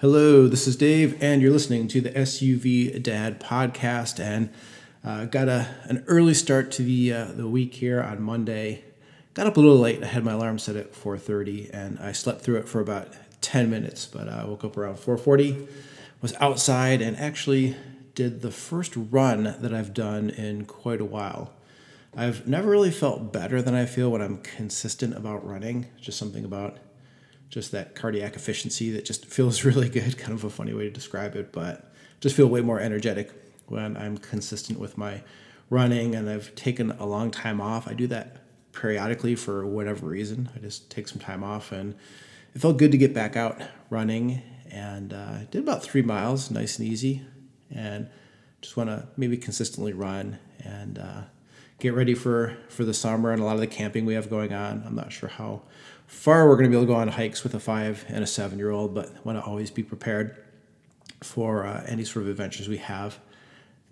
Hello, this is Dave, and you're listening to the SUV Dad podcast. And uh, got a an early start to the uh, the week here on Monday. Got up a little late. I had my alarm set at 4:30, and I slept through it for about 10 minutes. But I woke up around 4:40. Was outside and actually did the first run that I've done in quite a while. I've never really felt better than I feel when I'm consistent about running. Just something about just that cardiac efficiency that just feels really good. Kind of a funny way to describe it, but just feel way more energetic when I'm consistent with my running and I've taken a long time off. I do that periodically for whatever reason. I just take some time off and it felt good to get back out running and uh, did about three miles, nice and easy. And just want to maybe consistently run and uh, get ready for, for the summer and a lot of the camping we have going on. I'm not sure how far we're going to be able to go on hikes with a five and a seven year old, but want to always be prepared for uh, any sort of adventures we have.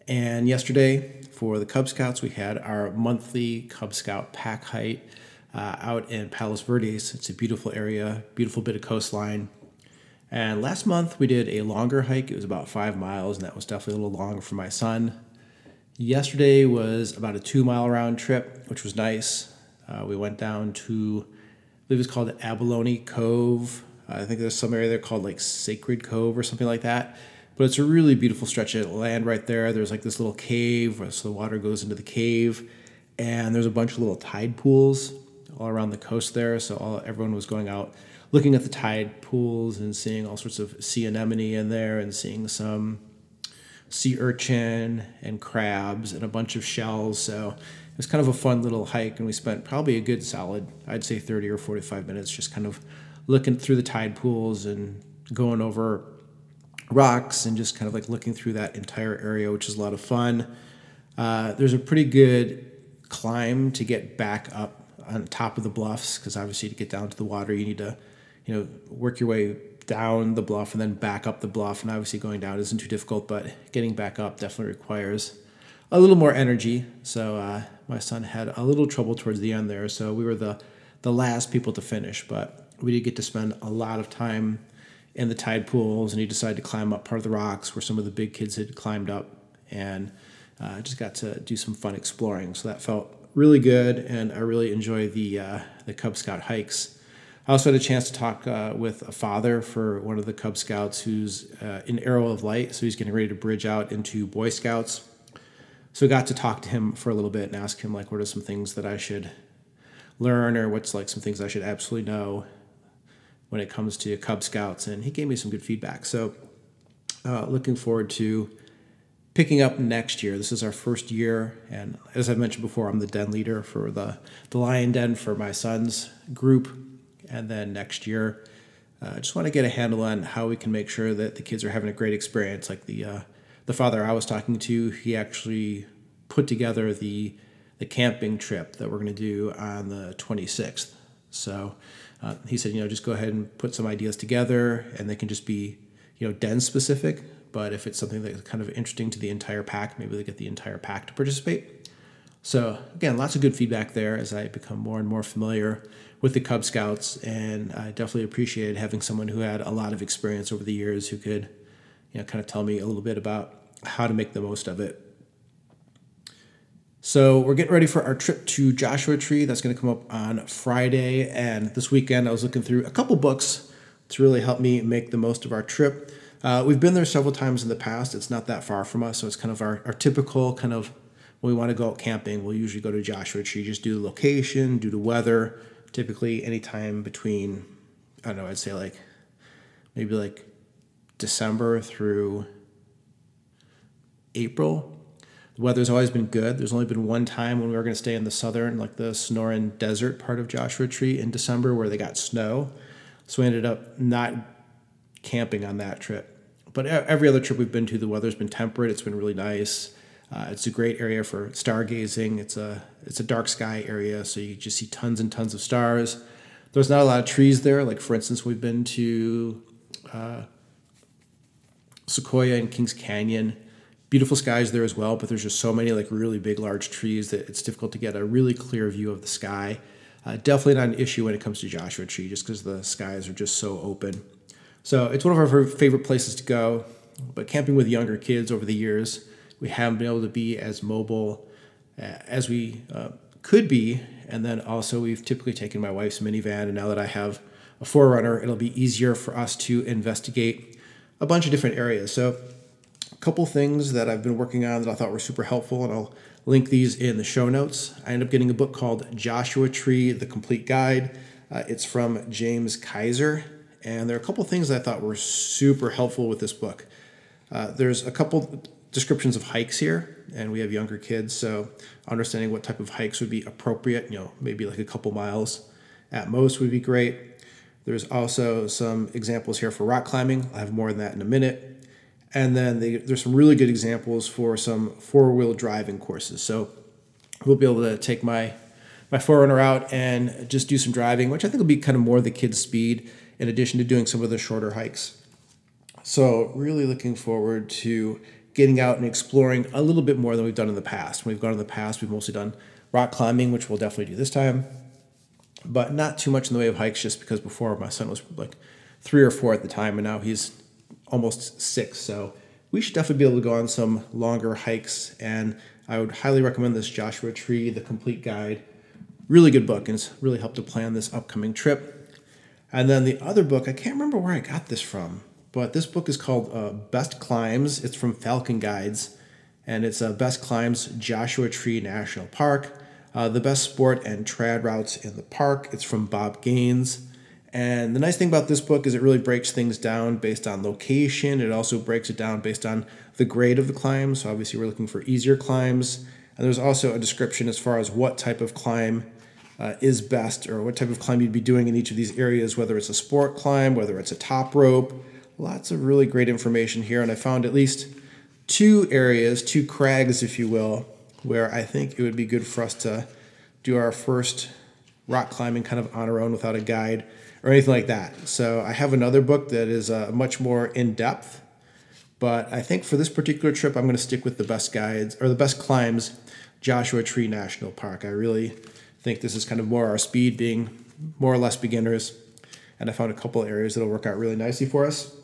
And yesterday, for the Cub Scouts, we had our monthly Cub Scout pack hike uh, out in Palos Verdes. It's a beautiful area, beautiful bit of coastline. And last month, we did a longer hike. It was about five miles, and that was definitely a little longer for my son. Yesterday was about a two mile round trip, which was nice. Uh, we went down to, I believe it's called Abalone Cove. I think there's some area there called like Sacred Cove or something like that but it's a really beautiful stretch of land right there. There's like this little cave, so the water goes into the cave, and there's a bunch of little tide pools all around the coast there. So all, everyone was going out looking at the tide pools and seeing all sorts of sea anemone in there and seeing some sea urchin and crabs and a bunch of shells. So it was kind of a fun little hike, and we spent probably a good solid, I'd say 30 or 45 minutes just kind of looking through the tide pools and going over rocks and just kind of like looking through that entire area, which is a lot of fun. Uh, there's a pretty good climb to get back up on top of the bluffs because obviously to get down to the water you need to, you know, work your way down the bluff and then back up the bluff. And obviously going down isn't too difficult, but getting back up definitely requires a little more energy. So uh, my son had a little trouble towards the end there. So we were the the last people to finish, but we did get to spend a lot of time in the tide pools, and he decided to climb up part of the rocks where some of the big kids had climbed up, and uh, just got to do some fun exploring. So that felt really good, and I really enjoy the uh, the Cub Scout hikes. I also had a chance to talk uh, with a father for one of the Cub Scouts who's uh, in Arrow of Light, so he's getting ready to bridge out into Boy Scouts. So I got to talk to him for a little bit and ask him like, what are some things that I should learn, or what's like some things I should absolutely know when it comes to Cub Scouts, and he gave me some good feedback. So, uh, looking forward to picking up next year. This is our first year, and as I mentioned before, I'm the den leader for the the Lion Den for my son's group, and then next year, uh, I just want to get a handle on how we can make sure that the kids are having a great experience. Like the uh, the father I was talking to, he actually put together the the camping trip that we're going to do on the 26th. So uh, he said, you know, just go ahead and put some ideas together, and they can just be, you know, den specific. But if it's something that's kind of interesting to the entire pack, maybe they get the entire pack to participate. So again, lots of good feedback there as I become more and more familiar with the Cub Scouts, and I definitely appreciated having someone who had a lot of experience over the years who could, you know, kind of tell me a little bit about how to make the most of it. So we're getting ready for our trip to Joshua Tree. That's going to come up on Friday. And this weekend, I was looking through a couple books to really help me make the most of our trip. Uh, we've been there several times in the past. It's not that far from us, so it's kind of our, our typical kind of when we want to go out camping. We'll usually go to Joshua Tree, just due to location, due to weather. Typically, anytime between I don't know, I'd say like maybe like December through April the weather's always been good. There's only been one time when we were going to stay in the southern, like the Sonoran Desert part of Joshua Tree in December where they got snow. So we ended up not camping on that trip. But every other trip we've been to, the weather's been temperate. It's been really nice. Uh, it's a great area for stargazing. It's a it's a dark sky area, so you just see tons and tons of stars. There's not a lot of trees there. Like for instance, we've been to uh, Sequoia and Kings Canyon beautiful skies there as well, but there's just so many like really big, large trees that it's difficult to get a really clear view of the sky. Uh, definitely not an issue when it comes to Joshua Tree, just because the skies are just so open. So it's one of our favorite places to go. But camping with younger kids over the years, we haven't been able to be as mobile uh, as we uh, could be. And then also, we've typically taken my wife's minivan, and now that I have a 4Runner, it'll be easier for us to investigate a bunch of different areas. So, a couple things that I've been working on that I thought were super helpful, and I'll link these in the show notes. I ended up getting a book called Joshua Tree The Complete Guide. Uh, it's from James Kaiser, and there are a couple things I thought were super helpful with this book. Uh, there's a couple descriptions of hikes here, and we have younger kids, so understanding what type of hikes would be appropriate, you know, maybe like a couple miles at most would be great. There's also some examples here for rock climbing. I'll have more on that in a minute. And then there's some really good examples for some four wheel driving courses. So we'll be able to take my my 4Runner out and just do some driving, which I think will be kind of more the kids' speed, in addition to doing some of the shorter hikes. So really looking forward to getting out and exploring a little bit more than we've done in the past. When we've gone in the past, we've mostly done rock climbing, which we'll definitely do this time, but not too much in the way of hikes just because before my son was like three or four at the time, and now he's almost six. So we should definitely be able to go on some longer hikes. And I would highly recommend this Joshua Tree, The Complete Guide. Really good book, and it's really helped to plan this upcoming trip. And then the other book, I can't remember where I got this from. But this book is called uh, Best Climbs. It's from Falcon Guides, and it's uh, Best Climbs Joshua Tree National Park. Uh, the best sport and trad routes in the park. It's from Bob Gaines. And the nice thing about this book is it really breaks things down based on location. It also breaks it down based on the grade of the climb. So obviously, we're looking for easier climbs. And there's also a description as far as what type of climb uh, is best or what type of climb you'd be doing in each of these areas, whether it's a sport climb, whether it's a top rope, lots of really great information here. And I found at least two areas, two crags, if you will, where I think it would be good for us to do our first rock climbing kind of on our own without a guide or anything like that. So I have another book that is uh, much more in depth. But I think for this particular trip, I'm going to stick with the best guides or the best climbs, Joshua Tree National Park. I really think this is kind of more our speed, being more or less beginners. And I found a couple areas that'll work out really nicely for us.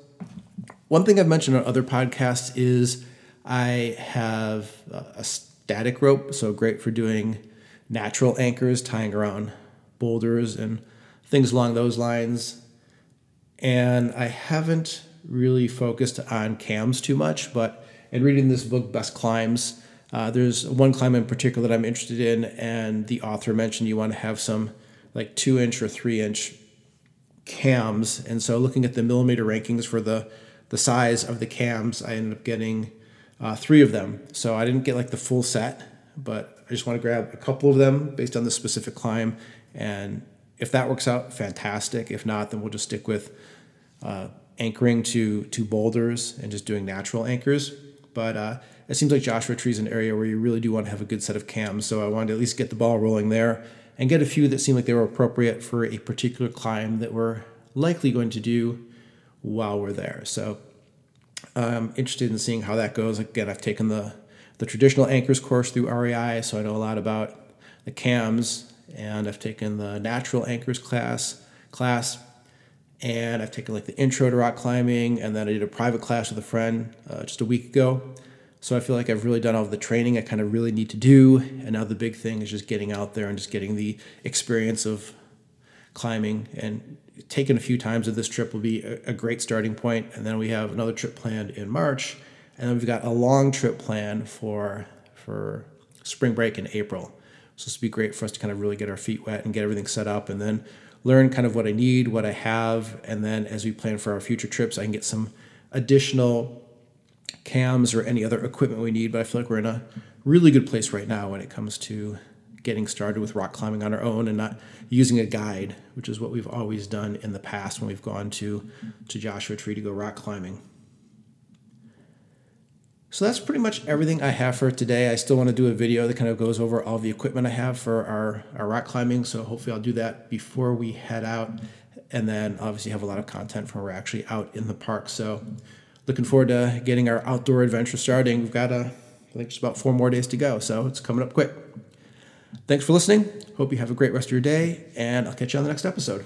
One thing I've mentioned on other podcasts is I have a static rope, so great for doing natural anchors, tying around boulders and things along those lines. And I haven't really focused on cams too much, but in reading this book, Best Climbs, uh, there's one climb in particular that I'm interested in, and the author mentioned you want to have some like two inch or three inch cams. And so looking at the millimeter rankings for the the size of the cams, I ended up getting uh, three of them. So I didn't get like the full set, but I just want to grab a couple of them based on the specific climb. And if that works out, fantastic. If not, then we'll just stick with uh, anchoring to to boulders and just doing natural anchors. But uh, it seems like Joshua Tree is an area where you really do want to have a good set of cams. So I wanted to at least get the ball rolling there and get a few that seemed like they were appropriate for a particular climb that we're likely going to do while we're there. So I'm interested in seeing how that goes. Again, I've taken the the traditional anchors course through REI, so I know a lot about the cams, and I've taken the natural anchors class class, and I've taken like the intro to rock climbing, and then I did a private class with a friend uh, just a week ago. So I feel like I've really done all the training I kind of really need to do, and now the big thing is just getting out there and just getting the experience of climbing and taken a few times of this trip will be a, a, great starting point and then we have another trip planned in march and then we've got a long trip planned for for spring break in april. So this will be great for us to kind of really get our feet wet and get everything set up and then learn kind of what i need what i have and then as we plan for our future trips i can get some additional cams or any other equipment we need but i feel like we're in a really good place right now when it comes to getting started with rock climbing on our own and not using a guide, which is what we've always done in the past when we've gone to, to Joshua Tree to go rock climbing. So that's pretty much everything I have for today. I still want to do a video that kind of goes over all the equipment I have for our, our rock climbing. So hopefully I'll do that before we head out. And then obviously have a lot of content from where we're actually out in the park. So looking forward to getting our outdoor adventure starting. We've got a, I think just about four more days to go. So it's coming up quick. Thanks for listening. Hope you have a great rest of your day, and I'll catch you on the next episode.